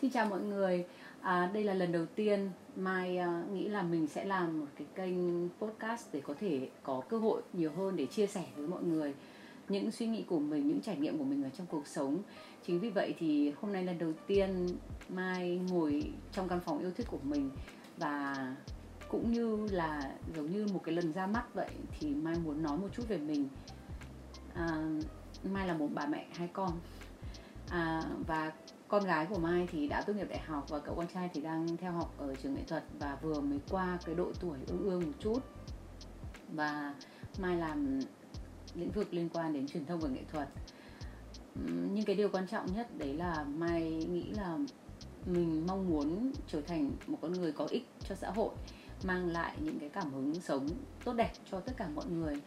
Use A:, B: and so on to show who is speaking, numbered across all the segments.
A: Xin chào mọi người, à, đây là lần đầu tiên Mai à, nghĩ là mình sẽ làm một cái kênh podcast để có thể có cơ hội nhiều hơn để chia sẻ với mọi người những suy nghĩ của mình, những trải nghiệm của mình ở trong cuộc sống. Chính vì vậy thì hôm nay lần đầu tiên Mai ngồi trong căn phòng yêu thích của mình và cũng như là giống như một cái lần ra mắt vậy thì Mai muốn nói một chút về mình. À, Mai là một bà mẹ hai con. À, và con gái của Mai thì đã tốt nghiệp đại học và cậu con trai thì đang theo học ở trường nghệ thuật và vừa mới qua cái độ tuổi ương ương một chút. Và Mai làm lĩnh vực liên quan đến truyền thông và nghệ thuật. Nhưng cái điều quan trọng nhất đấy là Mai nghĩ là mình mong muốn trở thành một con người có ích cho xã hội mang lại những cái cảm hứng sống tốt đẹp cho tất cả mọi người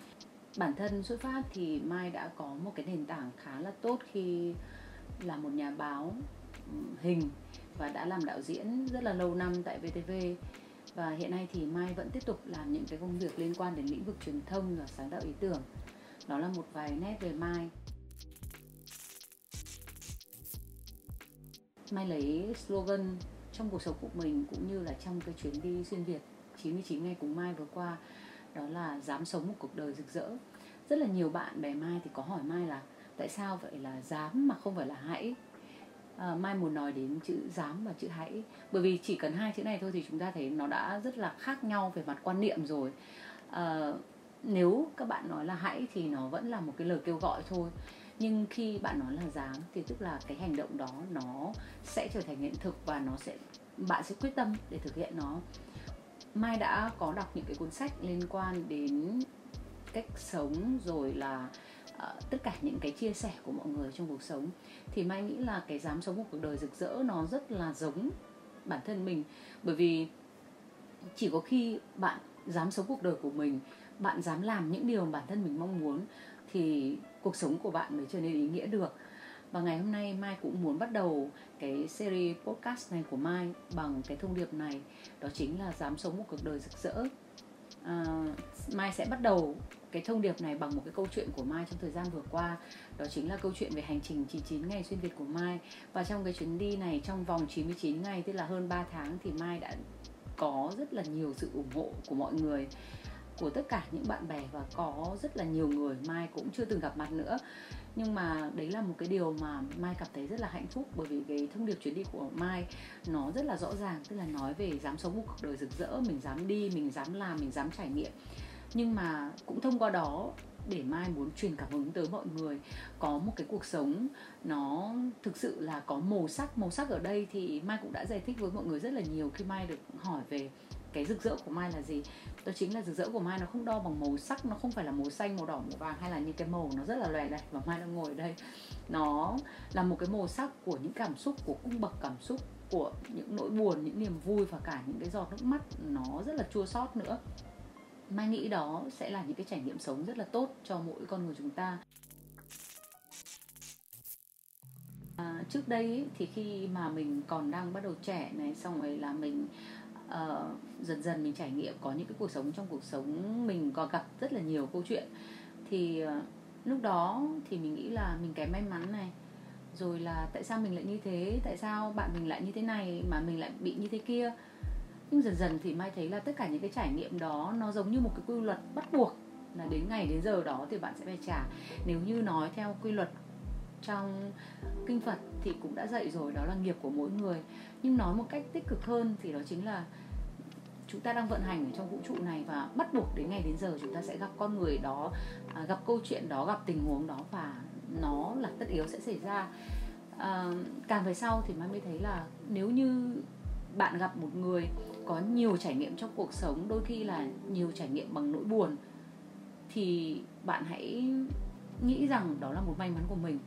A: bản thân xuất phát thì mai đã có một cái nền tảng khá là tốt khi là một nhà báo hình và đã làm đạo diễn rất là lâu năm tại VTV và hiện nay thì Mai vẫn tiếp tục làm những cái công việc liên quan đến lĩnh vực truyền thông và sáng tạo ý tưởng. Đó là một vài nét về Mai. Mai lấy slogan trong cuộc sống của mình cũng như là trong cái chuyến đi xuyên Việt 99 ngày cùng Mai vừa qua đó là dám sống một cuộc đời rực rỡ rất là nhiều bạn bè Mai thì có hỏi Mai là tại sao vậy là dám mà không phải là hãy? À, Mai muốn nói đến chữ dám và chữ hãy. Bởi vì chỉ cần hai chữ này thôi thì chúng ta thấy nó đã rất là khác nhau về mặt quan niệm rồi. À, nếu các bạn nói là hãy thì nó vẫn là một cái lời kêu gọi thôi. Nhưng khi bạn nói là dám thì tức là cái hành động đó nó sẽ trở thành hiện thực và nó sẽ bạn sẽ quyết tâm để thực hiện nó. Mai đã có đọc những cái cuốn sách liên quan đến cách sống rồi là uh, tất cả những cái chia sẻ của mọi người trong cuộc sống. Thì mai nghĩ là cái dám sống một cuộc đời rực rỡ nó rất là giống bản thân mình. Bởi vì chỉ có khi bạn dám sống cuộc đời của mình bạn dám làm những điều bản thân mình mong muốn thì cuộc sống của bạn mới trở nên ý nghĩa được. Và ngày hôm nay Mai cũng muốn bắt đầu cái series podcast này của Mai bằng cái thông điệp này đó chính là dám sống một cuộc đời rực rỡ. À, Mai sẽ bắt đầu cái thông điệp này bằng một cái câu chuyện của Mai trong thời gian vừa qua. Đó chính là câu chuyện về hành trình 99 ngày xuyên Việt của Mai. Và trong cái chuyến đi này, trong vòng 99 ngày, tức là hơn 3 tháng, thì Mai đã có rất là nhiều sự ủng hộ của mọi người, của tất cả những bạn bè và có rất là nhiều người Mai cũng chưa từng gặp mặt nữa. Nhưng mà đấy là một cái điều mà Mai cảm thấy rất là hạnh phúc bởi vì cái thông điệp chuyến đi của Mai nó rất là rõ ràng, tức là nói về dám sống một cuộc đời rực rỡ, mình dám đi, mình dám làm, mình dám trải nghiệm nhưng mà cũng thông qua đó để mai muốn truyền cảm hứng tới mọi người, có một cái cuộc sống nó thực sự là có màu sắc. Màu sắc ở đây thì mai cũng đã giải thích với mọi người rất là nhiều khi mai được hỏi về cái rực rỡ của mai là gì. Đó chính là rực rỡ của mai nó không đo bằng màu sắc, nó không phải là màu xanh, màu đỏ, màu vàng hay là những cái màu nó rất là lòe này và mai đang ngồi ở đây. Nó là một cái màu sắc của những cảm xúc, của cung bậc cảm xúc, của những nỗi buồn, những niềm vui và cả những cái giọt nước mắt nó rất là chua xót nữa mai nghĩ đó sẽ là những cái trải nghiệm sống rất là tốt cho mỗi con người chúng ta. À, trước đây ấy, thì khi mà mình còn đang bắt đầu trẻ này xong rồi là mình uh, dần dần mình trải nghiệm có những cái cuộc sống trong cuộc sống mình có gặp rất là nhiều câu chuyện. Thì uh, lúc đó thì mình nghĩ là mình kém may mắn này. Rồi là tại sao mình lại như thế? Tại sao bạn mình lại như thế này mà mình lại bị như thế kia? Nhưng dần dần thì mai thấy là tất cả những cái trải nghiệm đó nó giống như một cái quy luật bắt buộc là đến ngày đến giờ đó thì bạn sẽ phải trả. Nếu như nói theo quy luật trong kinh Phật thì cũng đã dạy rồi đó là nghiệp của mỗi người. Nhưng nói một cách tích cực hơn thì đó chính là chúng ta đang vận hành ở trong vũ trụ này và bắt buộc đến ngày đến giờ chúng ta sẽ gặp con người đó à, gặp câu chuyện đó gặp tình huống đó và nó là tất yếu sẽ xảy ra. À, càng về sau thì mai mới thấy là nếu như bạn gặp một người có nhiều trải nghiệm trong cuộc sống đôi khi là nhiều trải nghiệm bằng nỗi buồn thì bạn hãy nghĩ rằng đó là một may mắn của mình.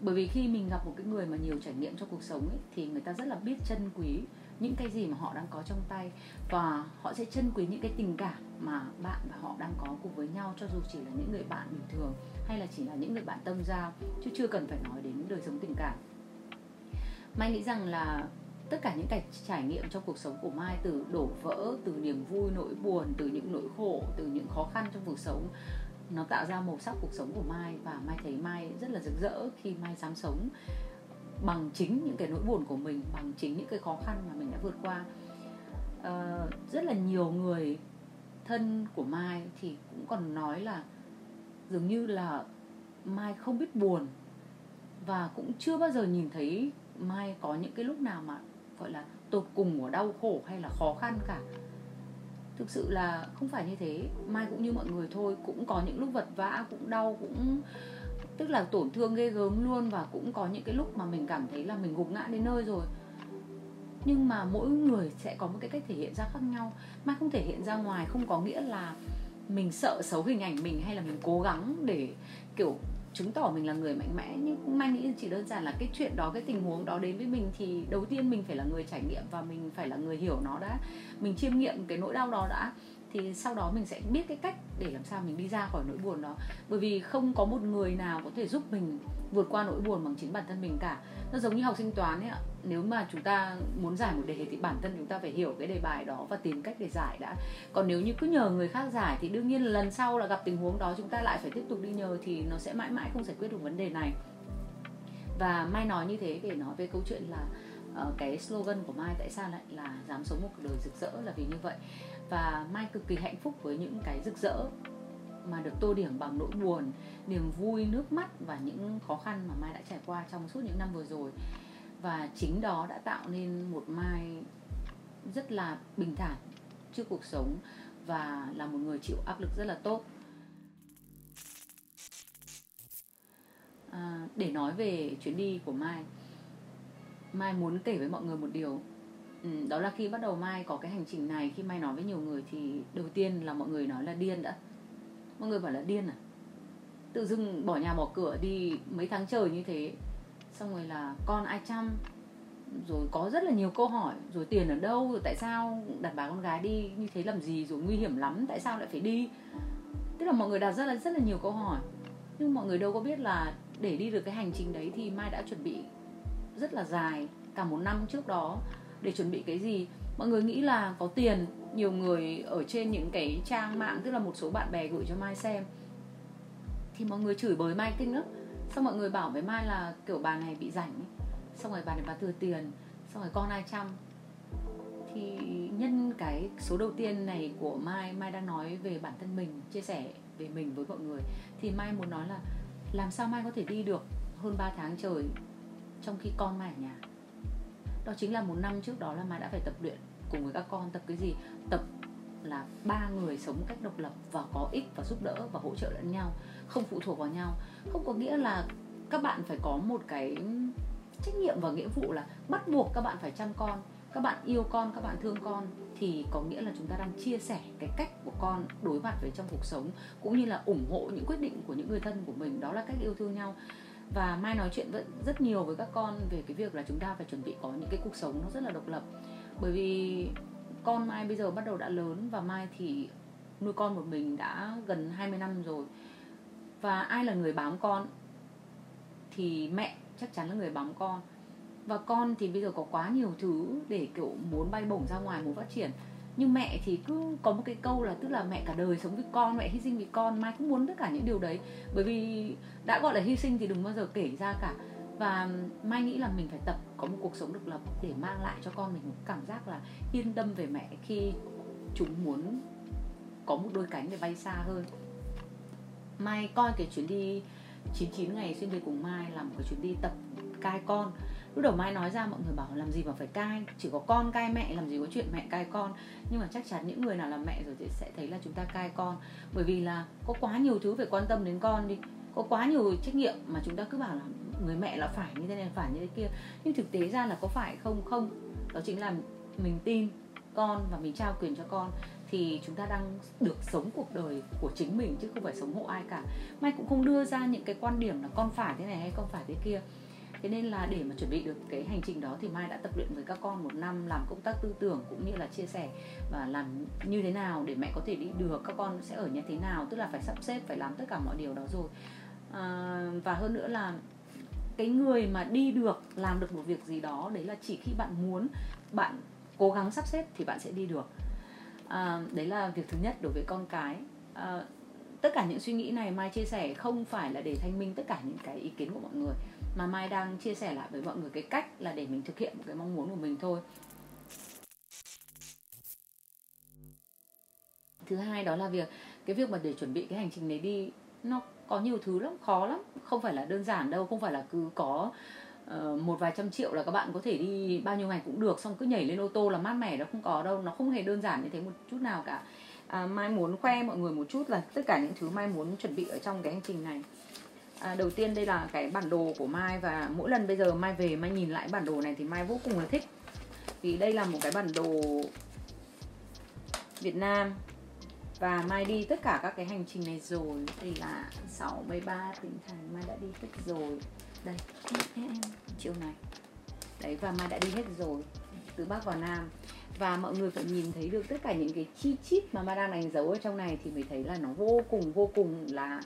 A: Bởi vì khi mình gặp một cái người mà nhiều trải nghiệm trong cuộc sống ấy, thì người ta rất là biết trân quý những cái gì mà họ đang có trong tay và họ sẽ trân quý những cái tình cảm mà bạn và họ đang có cùng với nhau cho dù chỉ là những người bạn bình thường hay là chỉ là những người bạn tâm giao chứ chưa cần phải nói đến đời sống tình cảm. Mai nghĩ rằng là tất cả những cái trải nghiệm trong cuộc sống của mai từ đổ vỡ từ niềm vui nỗi buồn từ những nỗi khổ từ những khó khăn trong cuộc sống nó tạo ra màu sắc cuộc sống của mai. Và mai thấy mai rất là rực rỡ khi mai dám sống bằng chính những cái nỗi buồn của mình bằng chính những cái khó khăn mà mình đã vượt qua. Uh, rất là nhiều người thân của mai thì cũng còn nói là dường như là mai không biết buồn. Và cũng chưa bao giờ nhìn thấy mai có những cái lúc nào mà gọi là tột cùng của đau khổ hay là khó khăn cả. Thực sự là không phải như thế. Mai cũng như mọi người thôi, cũng có những lúc vật vã, cũng đau, cũng, tức là tổn thương ghê gớm luôn và cũng có những cái lúc mà mình cảm thấy là mình gục ngã đến nơi rồi. Nhưng mà mỗi người sẽ có một cái cách thể hiện ra khác nhau. Mai không thể hiện ra ngoài không có nghĩa là mình sợ xấu hình ảnh mình hay là mình cố gắng để, kiểu chứng tỏ mình là người mạnh mẽ, nhưng mai nghĩ chỉ đơn giản là cái chuyện đó, cái tình huống đó đến với mình thì đầu tiên mình phải là người trải nghiệm và mình phải là người hiểu nó đã. Mình chiêm nghiệm cái nỗi đau đó đã thì sau đó mình sẽ biết cái cách để làm sao mình đi ra khỏi nỗi buồn đó. Bởi vì không có một người nào có thể giúp mình vượt qua nỗi buồn bằng chính bản thân mình cả. Nó giống như học sinh toán ấy ạ. Nếu mà chúng ta muốn giải một đề thì bản thân chúng ta phải hiểu cái đề bài đó và tìm cách để giải đã. Còn nếu như cứ nhờ người khác giải thì đương nhiên là lần sau là gặp tình huống đó chúng ta lại phải tiếp tục đi nhờ thì nó sẽ mãi mãi không giải quyết được vấn đề này. Và mai nói như thế để nói về câu chuyện là uh, cái slogan của mai tại sao lại là dám sống một cuộc đời rực rỡ là vì như vậy. Và mai cực kỳ hạnh phúc với những cái rực rỡ mà được tô điểm bằng nỗi buồn niềm vui nước mắt và những khó khăn mà mai đã trải qua trong suốt những năm vừa rồi. Và chính đó đã tạo nên một mai rất là bình thản trước cuộc sống và là một người chịu áp lực rất là tốt. À, để nói về chuyến đi của mai mai muốn kể với mọi người một điều. Ừ, đó là khi bắt đầu mai có cái hành trình này khi mai nói với nhiều người thì đầu tiên là mọi người nói là điên đã. Mọi người bảo là điên à? Tự dưng bỏ nhà bỏ cửa đi mấy tháng trời như thế. Xong rồi là con ai chăm? Rồi có rất là nhiều câu hỏi. Rồi tiền ở đâu? Rồi tại sao đặt bà con gái đi? Như thế làm gì? Rồi nguy hiểm lắm tại sao lại phải đi? Tức là mọi người đặt rất là rất là nhiều câu hỏi. Nhưng mọi người đâu có biết là để đi được cái hành trình đấy thì mai đã chuẩn bị rất là dài, cả một năm trước đó. Để chuẩn bị cái gì? Mọi người nghĩ là có tiền, nhiều người ở trên những cái trang mạng, tức là một số bạn bè gửi cho mai xem. Thì mọi người chửi bới mai kinh lắm. Xong mọi người bảo với mai là kiểu bà này bị rảnh xong rồi bà này bà thừa tiền, xong rồi con ai chăm? Thì nhân cái số đầu tiên này của mai mai đang nói về bản thân mình, chia sẻ về mình với mọi người. Thì mai muốn nói là làm sao mai có thể đi được hơn 3 tháng trời? Trong khi con mà ở nhà. Đó chính là một năm trước đó là mà đã phải tập luyện cùng với các con. Tập cái gì? Tập là ba người sống một cách độc lập và có ích và giúp đỡ và hỗ trợ lẫn nhau, không phụ thuộc vào nhau. Không có nghĩa là các bạn phải có một cái trách nhiệm và nghĩa vụ là bắt buộc các bạn phải chăm con, các bạn yêu con, các bạn thương con. Thì có nghĩa là chúng ta đang chia sẻ cái cách của con đối mặt với trong cuộc sống, cũng như là ủng hộ những quyết định của những người thân của mình. Đó là cách yêu thương nhau và mai nói chuyện vẫn rất nhiều với các con về cái việc là chúng ta phải chuẩn bị có những cái cuộc sống nó rất là độc lập. Bởi vì con mai bây giờ bắt đầu đã lớn và mai thì nuôi con một mình đã gần 20 năm rồi. Và ai là người bám con thì mẹ chắc chắn là người bám con. Và con thì bây giờ có quá nhiều thứ để kiểu muốn bay bổng ra ngoài, muốn phát triển nhưng mẹ thì cứ có một cái câu là, tức là mẹ cả đời sống vì con, mẹ hy sinh vì con, mai cũng muốn tất cả những điều đấy. Bởi vì đã gọi là hy sinh thì đừng bao giờ kể ra cả. Và mai nghĩ là mình phải tập, có một cuộc sống độc lập để mang lại cho con mình một cảm giác là yên tâm về mẹ khi chúng muốn có một đôi cánh để bay xa hơn. Mai coi cái chuyến đi 99 ngày xuyên về cùng mai là một cái chuyến đi tập cai con lúc đầu mai nói ra, mọi người bảo làm gì mà phải cai, chỉ có con cai mẹ, làm gì có chuyện mẹ cai con. Nhưng mà chắc chắn những người nào làm mẹ rồi thì sẽ thấy là chúng ta cai con. Bởi vì là có quá nhiều thứ phải quan tâm đến con đi. Có quá nhiều trách nhiệm mà chúng ta cứ bảo là người mẹ là phải như thế này, phải như thế kia. Nhưng thực tế ra là có phải không? Không. Đó chính là mình tin con và mình trao quyền cho con thì chúng ta đang được sống cuộc đời của chính mình chứ không phải sống hộ ai cả. Mai cũng không đưa ra những cái quan điểm là con phải thế này hay con phải thế kia thế nên là để mà chuẩn bị được cái hành trình đó thì mai đã tập luyện với các con một năm làm công tác tư tưởng cũng như là chia sẻ và làm như thế nào để mẹ có thể đi được các con sẽ ở như thế nào tức là phải sắp xếp phải làm tất cả mọi điều đó rồi. À, và hơn nữa là cái người mà đi được làm được một việc gì đó đấy là chỉ khi bạn muốn bạn cố gắng sắp xếp thì bạn sẽ đi được. À, đấy là việc thứ nhất đối với con cái. À, tất cả những suy nghĩ này mai chia sẻ không phải là để thanh minh tất cả những cái ý kiến của mọi người mà mai đang chia sẻ lại với mọi người cái cách là để mình thực hiện một cái mong muốn của mình thôi. Thứ hai đó là việc cái việc mà để chuẩn bị cái hành trình này đi nó có nhiều thứ lắm khó lắm. Không phải là đơn giản đâu không phải là cứ có uh, một vài trăm triệu là các bạn có thể đi bao nhiêu ngày cũng được xong cứ nhảy lên ô tô là mát mẻ nó không có đâu nó không hề đơn giản như thế một chút nào cả à, mai muốn khoe mọi người một chút là tất cả những thứ mai muốn chuẩn bị ở trong cái hành trình này. À, đầu tiên đây là cái bản đồ của mai và mỗi lần bây giờ mai về mai nhìn lại bản đồ này thì mai vô cùng là thích. Vì đây là một cái bản đồ Việt Nam và Mai đi tất cả các cái hành trình này rồi. Đây là 63 tỉnh thành Mai đã đi hết rồi. Đây chiều này. Đấy và Mai đã đi hết rồi. Từ Bắc vào Nam và mọi người phải nhìn thấy được tất cả những cái chi chít mà Mai đang đánh dấu ở trong này thì mới thấy là nó vô cùng vô cùng là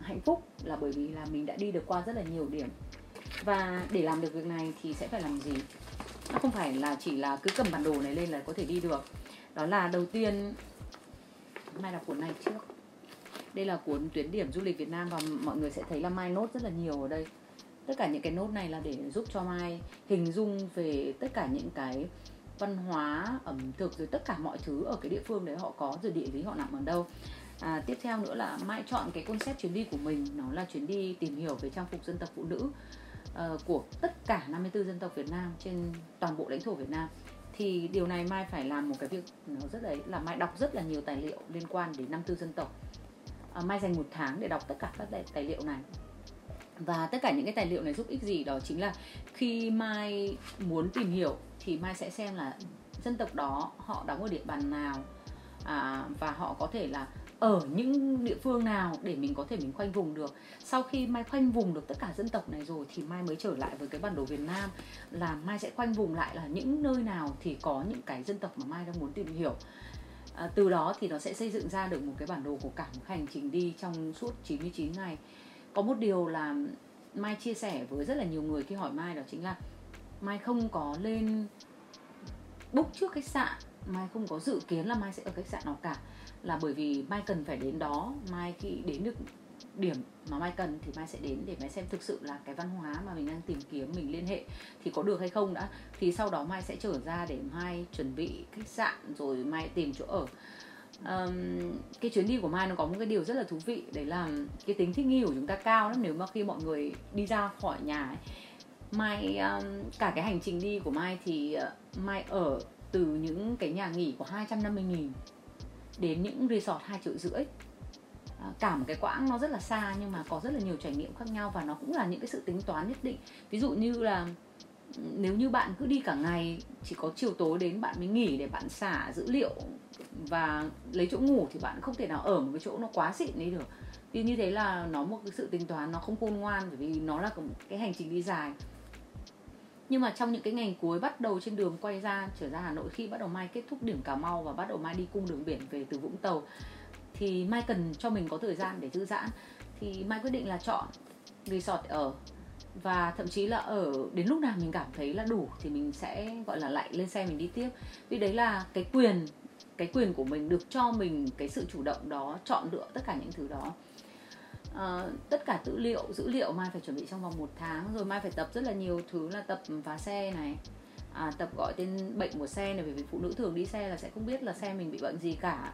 A: hạnh phúc. Là bởi vì là mình đã đi được qua rất là nhiều điểm. Và để làm được việc này thì sẽ phải làm gì? Nó không phải là chỉ là cứ cầm bản đồ này lên là có thể đi được. Đó là đầu tiên, mai đọc cuốn này trước. Đây là cuốn tuyến điểm du lịch Việt Nam và mọi người sẽ thấy là mai nốt rất là nhiều ở đây. Tất cả những cái nốt này là để giúp cho mai hình dung về tất cả những cái văn hóa ẩm thực rồi tất cả mọi thứ ở cái địa phương đấy họ có rồi địa lý họ nằm ở đâu. À, tiếp theo nữa là mai chọn cái concept chuyến đi của mình nó là chuyến đi tìm hiểu về trang phục dân tộc phụ nữ uh, của tất cả 54 dân tộc Việt Nam trên toàn bộ lãnh thổ Việt Nam. Thì điều này mai phải làm một cái việc nó rất đấy là mai đọc rất là nhiều tài liệu liên quan đến năm tư dân tộc. À, mai dành một tháng để đọc tất cả các tài liệu này và tất cả những cái tài liệu này giúp ích gì đó chính là khi mai muốn tìm hiểu thì mai sẽ xem là dân tộc đó họ đóng ở địa bàn nào à, và họ có thể là ở những địa phương nào để mình có thể mình khoanh vùng được. Sau khi mai khoanh vùng được tất cả dân tộc này rồi thì mai mới trở lại với cái bản đồ Việt Nam là mai sẽ khoanh vùng lại là những nơi nào thì có những cái dân tộc mà mai đang muốn tìm hiểu. À, từ đó thì nó sẽ xây dựng ra được một cái bản đồ của cả một hành trình đi trong suốt 99 ngày có một điều là mai chia sẻ với rất là nhiều người khi hỏi mai đó chính là mai không có lên book trước khách sạn, mai không có dự kiến là mai sẽ ở khách sạn nào cả. Là bởi vì mai cần phải đến đó, mai khi đến được điểm mà mai cần thì mai sẽ đến để mai xem thực sự là cái văn hóa mà mình đang tìm kiếm, mình liên hệ thì có được hay không đã. Thì sau đó mai sẽ trở ra để mai chuẩn bị khách sạn rồi mai tìm chỗ ở um, cái chuyến đi của mai nó có một cái điều rất là thú vị đấy là cái tính thích nghi của chúng ta cao lắm. Nếu mà khi mọi người đi ra khỏi nhà ấy, mai um, cả cái hành trình đi của mai thì uh, mai ở từ những cái nhà nghỉ của 250 nghìn đến những resort hai triệu rưỡi. Ờ, cả một cái quãng nó rất là xa nhưng mà có rất là nhiều trải nghiệm khác nhau và nó cũng là những cái sự tính toán nhất định. Ví dụ như là nếu như bạn cứ đi cả ngày, chỉ có chiều tối đến bạn mới nghỉ để bạn xả dữ liệu và lấy chỗ ngủ thì bạn không thể nào ở một cái chỗ nó quá xịn đấy được. Vì như thế là nó một cái sự tính toán nó không khôn ngoan, bởi vì nó là cái hành trình đi dài. Nhưng mà trong những cái ngày cuối bắt đầu trên đường quay ra, trở ra Hà Nội khi bắt đầu mai kết thúc điểm Cà Mau và bắt đầu mai đi cung đường biển về từ Vũng Tàu, thì mai cần cho mình có thời gian để thư giãn. Thì mai quyết định là chọn resort ở và thậm chí là ở đến lúc nào mình cảm thấy là đủ thì mình sẽ gọi là lại lên xe mình đi tiếp. Vì đấy là cái quyền cái quyền của mình được cho mình cái sự chủ động đó chọn lựa tất cả những thứ đó. À, tất cả dữ liệu dữ liệu mai phải chuẩn bị trong vòng một tháng rồi mai phải tập rất là nhiều thứ là tập phá xe này. À, tập gọi tên bệnh của xe này bởi vì phụ nữ thường đi xe là sẽ không biết là xe mình bị bệnh gì cả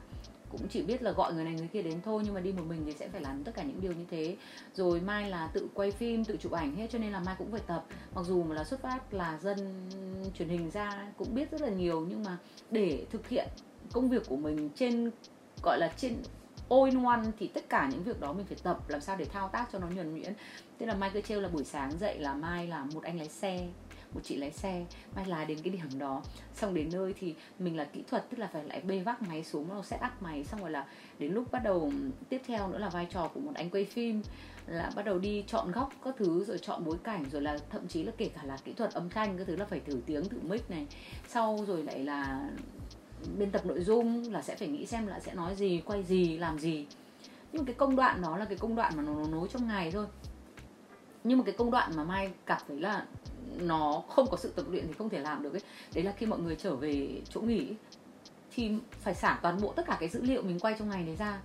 A: cũng chỉ biết là gọi người này người kia đến thôi, nhưng mà đi một mình thì sẽ phải làm tất cả những điều như thế. Rồi mai là tự quay phim, tự chụp ảnh hết, cho nên là mai cũng phải tập. Mặc dù mà là xuất phát là dân truyền hình ra cũng biết rất là nhiều, nhưng mà để thực hiện công việc của mình trên, gọi là trên all in one thì tất cả những việc đó mình phải tập, làm sao để thao tác cho nó nhuần nhuyễn. Thế là mai cứ trêu là buổi sáng dậy là mai là một anh lái xe một chị lái xe mai lái đến cái điểm đó. Xong đến nơi thì mình là kỹ thuật tức là phải lại bê vác máy xuống nó set up máy xong rồi là đến lúc bắt đầu tiếp theo nữa là vai trò của một anh quay phim là bắt đầu đi chọn góc các thứ rồi chọn bối cảnh rồi là thậm chí là kể cả là kỹ thuật âm thanh các thứ là phải thử tiếng thử mic này. Sau rồi lại là biên tập nội dung là sẽ phải nghĩ xem là sẽ nói gì quay gì làm gì. Nhưng mà cái công đoạn đó là cái công đoạn mà nó, nó nối trong ngày thôi. Nhưng mà cái công đoạn mà mai cảm thấy là nó không có sự tập luyện thì không thể làm được ấy. Đấy là khi mọi người trở về chỗ nghỉ thì phải xả toàn bộ tất cả cái dữ liệu mình quay trong ngày đấy ra.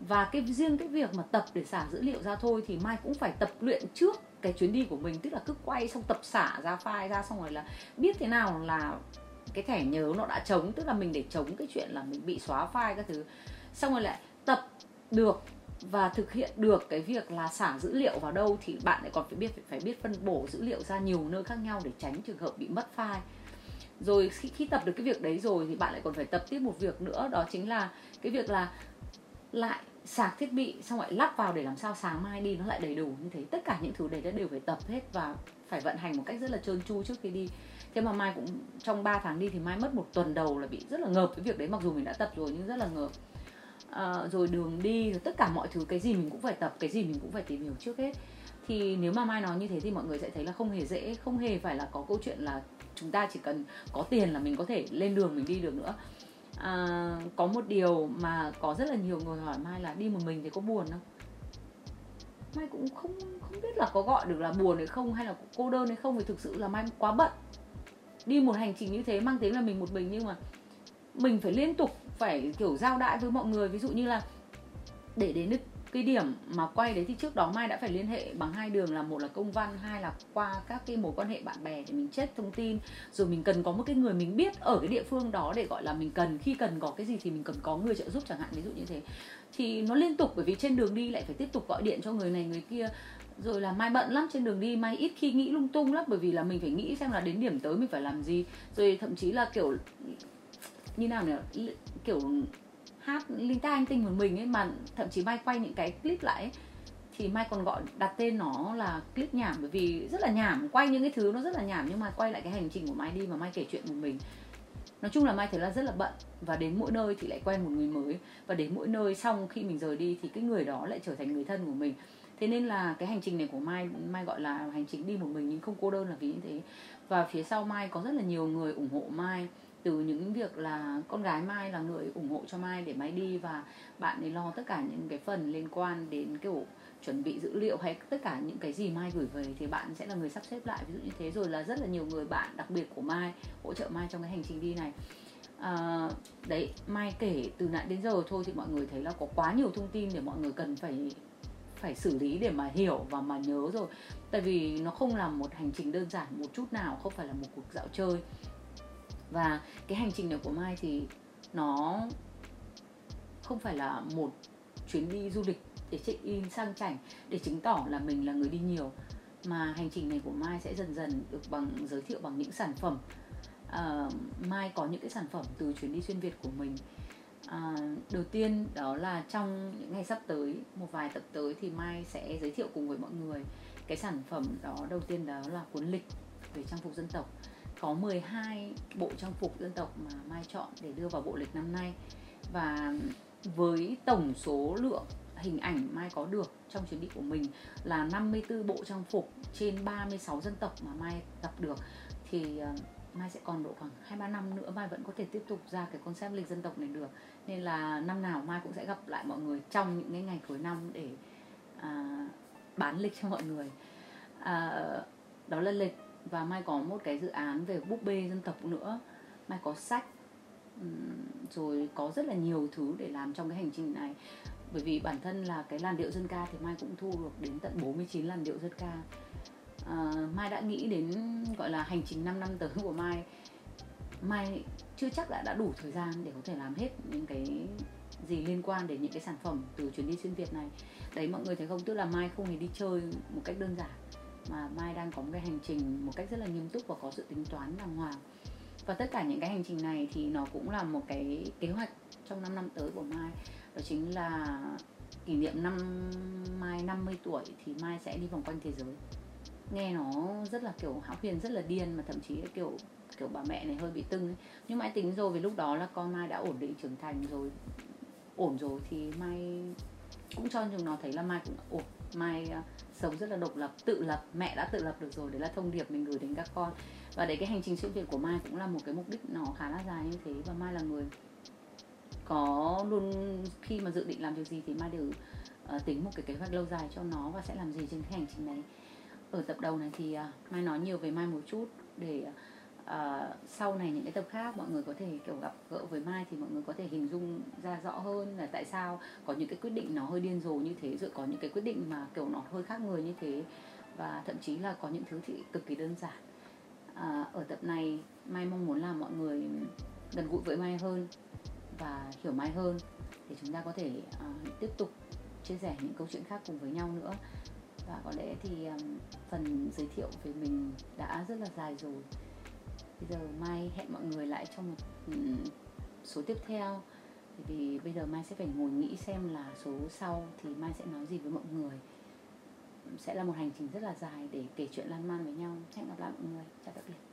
A: Và cái riêng cái việc mà tập để xả dữ liệu ra thôi thì mai cũng phải tập luyện trước cái chuyến đi của mình. Tức là cứ quay xong tập xả ra file ra xong rồi là biết thế nào là cái thẻ nhớ nó đã trống. Tức là mình để chống cái chuyện là mình bị xóa file các thứ. Xong rồi lại tập được và thực hiện được cái việc là xả dữ liệu vào đâu thì bạn lại còn phải biết phải biết phân bổ dữ liệu ra nhiều nơi khác nhau để tránh trường hợp bị mất file. Rồi khi, khi tập được cái việc đấy rồi thì bạn lại còn phải tập tiếp một việc nữa đó chính là cái việc là lại sạc thiết bị xong lại lắp vào để làm sao sáng mai đi nó lại đầy đủ như thế. Tất cả những thứ đấy đều phải tập hết và phải vận hành một cách rất là trơn tru trước khi đi. Thế mà mai cũng trong 3 tháng đi thì mai mất một tuần đầu là bị rất là ngợp. Cái việc đấy mặc dù mình đã tập rồi nhưng rất là ngợp à, rồi đường đi rồi tất cả mọi thứ cái gì mình cũng phải tập cái gì mình cũng phải tìm hiểu trước hết. Thì nếu mà mai nói như thế thì mọi người sẽ thấy là không hề dễ không hề phải là có câu chuyện là chúng ta chỉ cần có tiền là mình có thể lên đường mình đi được nữa. À, có một điều mà có rất là nhiều người hỏi mai là đi một mình thì có buồn không? Mai cũng không không biết là có gọi được là buồn hay không hay là cô đơn hay không vì thực sự là mai quá bận. Đi một hành trình như thế mang tiếng là mình một mình nhưng mà mình phải liên tục phải kiểu giao đại với mọi người. Ví dụ như là để đến được cái điểm mà quay đấy thì trước đó mai đã phải liên hệ bằng hai đường là một là công văn, hai là qua các cái mối quan hệ bạn bè để mình check thông tin. Rồi mình cần có một cái người mình biết ở cái địa phương đó để gọi là mình cần, khi cần có cái gì thì mình cần có người trợ giúp chẳng hạn, ví dụ như thế. Thì nó liên tục, bởi vì trên đường đi lại phải tiếp tục gọi điện cho người này, người kia. Rồi là mai bận lắm, trên đường đi mai ít khi nghĩ lung tung lắm, bởi vì là mình phải nghĩ xem là đến điểm tới mình phải làm gì. Rồi thậm chí là kiểu như nào nữa kiểu hát linh ta anh tinh một mình ấy mà thậm chí mai quay những cái clip lại ấy, thì mai còn gọi đặt tên nó là clip nhảm bởi vì rất là nhảm. Quay những cái thứ nó rất là nhảm nhưng mà quay lại cái hành trình của mai đi mà mai kể chuyện một mình. Nói chung là mai thấy là rất là bận và đến mỗi nơi thì lại quen một người mới. Và đến mỗi nơi xong khi mình rời đi thì cái người đó lại trở thành người thân của mình. Thế nên là cái hành trình này của mai mai gọi là hành trình đi một mình nhưng không cô đơn là vì như thế. Và phía sau mai có rất là nhiều người ủng hộ mai từ những việc là con gái mai là người ủng hộ cho mai để mai đi và bạn ấy lo tất cả những cái phần liên quan đến kiểu chuẩn bị dữ liệu hay tất cả những cái gì mai gửi về thì bạn sẽ là người sắp xếp lại. Ví dụ như thế rồi là rất là nhiều người bạn đặc biệt của mai hỗ trợ mai trong cái hành trình đi này. À, đấy mai kể từ nãy đến giờ thôi thì mọi người thấy là có quá nhiều thông tin để mọi người cần phải phải xử lý để mà hiểu và mà nhớ rồi. Tại vì nó không là một hành trình đơn giản một chút nào không phải là một cuộc dạo chơi và cái hành trình này của mai thì nó không phải là một chuyến đi du lịch để check in sang chảnh để chứng tỏ là mình là người đi nhiều. Mà hành trình này của mai sẽ dần dần được bằng giới thiệu bằng những sản phẩm. Uh, mai có những cái sản phẩm từ chuyến đi xuyên việt của mình. À, đầu tiên đó là trong những ngày sắp tới một vài tập tới thì mai sẽ giới thiệu cùng với mọi người cái sản phẩm đó. Đầu tiên đó là cuốn lịch về trang phục dân tộc có 12 bộ trang phục dân tộc mà mai chọn để đưa vào bộ lịch năm nay. Và với tổng số lượng hình ảnh Mai có được trong chuyến đi của mình là 54 bộ trang phục trên 36 dân tộc mà Mai gặp được thì ờ, Mai sẽ còn độ khoảng 2-3 năm nữa Mai vẫn có thể tiếp tục ra cái concept lịch dân tộc này được. Nên là năm nào Mai cũng sẽ gặp lại mọi người trong những cái ngày cuối năm để à, bán lịch cho mọi người. À, đó là lịch và Mai có một cái dự án về búp bê dân tộc nữa. Mai có sách. Rồi có rất là nhiều thứ để làm trong cái hành trình này. Bởi vì bản thân là cái làn điệu dân ca thì Mai cũng thu được đến tận 49 làn điệu dân ca. À, Mai đã nghĩ đến gọi là hành trình 5 năm tới của Mai. Mai chưa chắc đã đã đủ thời gian để có thể làm hết những cái gì liên quan đến những cái sản phẩm từ chuyến đi xuyên Việt này. Đấy mọi người thấy không? Tức là Mai không hề đi chơi một cách đơn giản mà Mai đang có một cái hành trình một cách rất là nghiêm túc và có sự tính toán đàng hoàng. Và tất cả những cái hành trình này thì nó cũng là một cái kế hoạch trong 5 năm tới của Mai. Đó chính là kỷ niệm năm Mai 50 tuổi thì Mai sẽ đi vòng quanh thế giới. Nghe nó rất là kiểu hão huyền, rất là điên mà thậm chí kiểu kiểu bà mẹ này hơi bị tưng ấy. nhưng mai tính rồi, vì lúc đó là con mai đã ổn định trưởng thành rồi, ổn rồi thì mai cũng cho chúng nó thấy là mai cũng ổn mai uh, sống rất là độc lập tự lập mẹ đã tự lập được rồi đấy là thông điệp mình gửi đến các con. Và đấy cái hành trình xuyên việt của mai cũng là một cái mục đích nó khá là dài như thế. Và mai là người có luôn khi mà dự định làm việc gì thì mai đều uh, tính một cái kế hoạch lâu dài cho nó và sẽ làm gì trên cái hành trình này ở tập đầu này thì uh, mai nói nhiều về mai một chút để uh, Ờ, sau này những cái tập khác mọi người có thể kiểu gặp gỡ với mai thì mọi người có thể hình dung ra rõ hơn là tại sao có những cái quyết định nó hơi điên rồ như thế rồi có những cái quyết định mà kiểu nó hơi khác người như thế. Và thậm chí là có những thứ thì cực kỳ đơn giản. À, ở tập này mai mong muốn là mọi người gần gũi với mai hơn và hiểu mai hơn để chúng ta có thể uh, tiếp tục chia sẻ những câu chuyện khác cùng với nhau nữa. Và có lẽ thì um, phần giới thiệu về mình đã rất là dài rồi bây giờ mai hẹn mọi người lại trong một ừ, số tiếp theo. Vì bây giờ mai sẽ phải ngồi nghĩ xem là số sau thì mai sẽ nói gì với mọi người. Sẽ là một hành trình rất là dài để kể chuyện lan man với nhau. Hẹn gặp lại mọi người. Chào tạm biệt.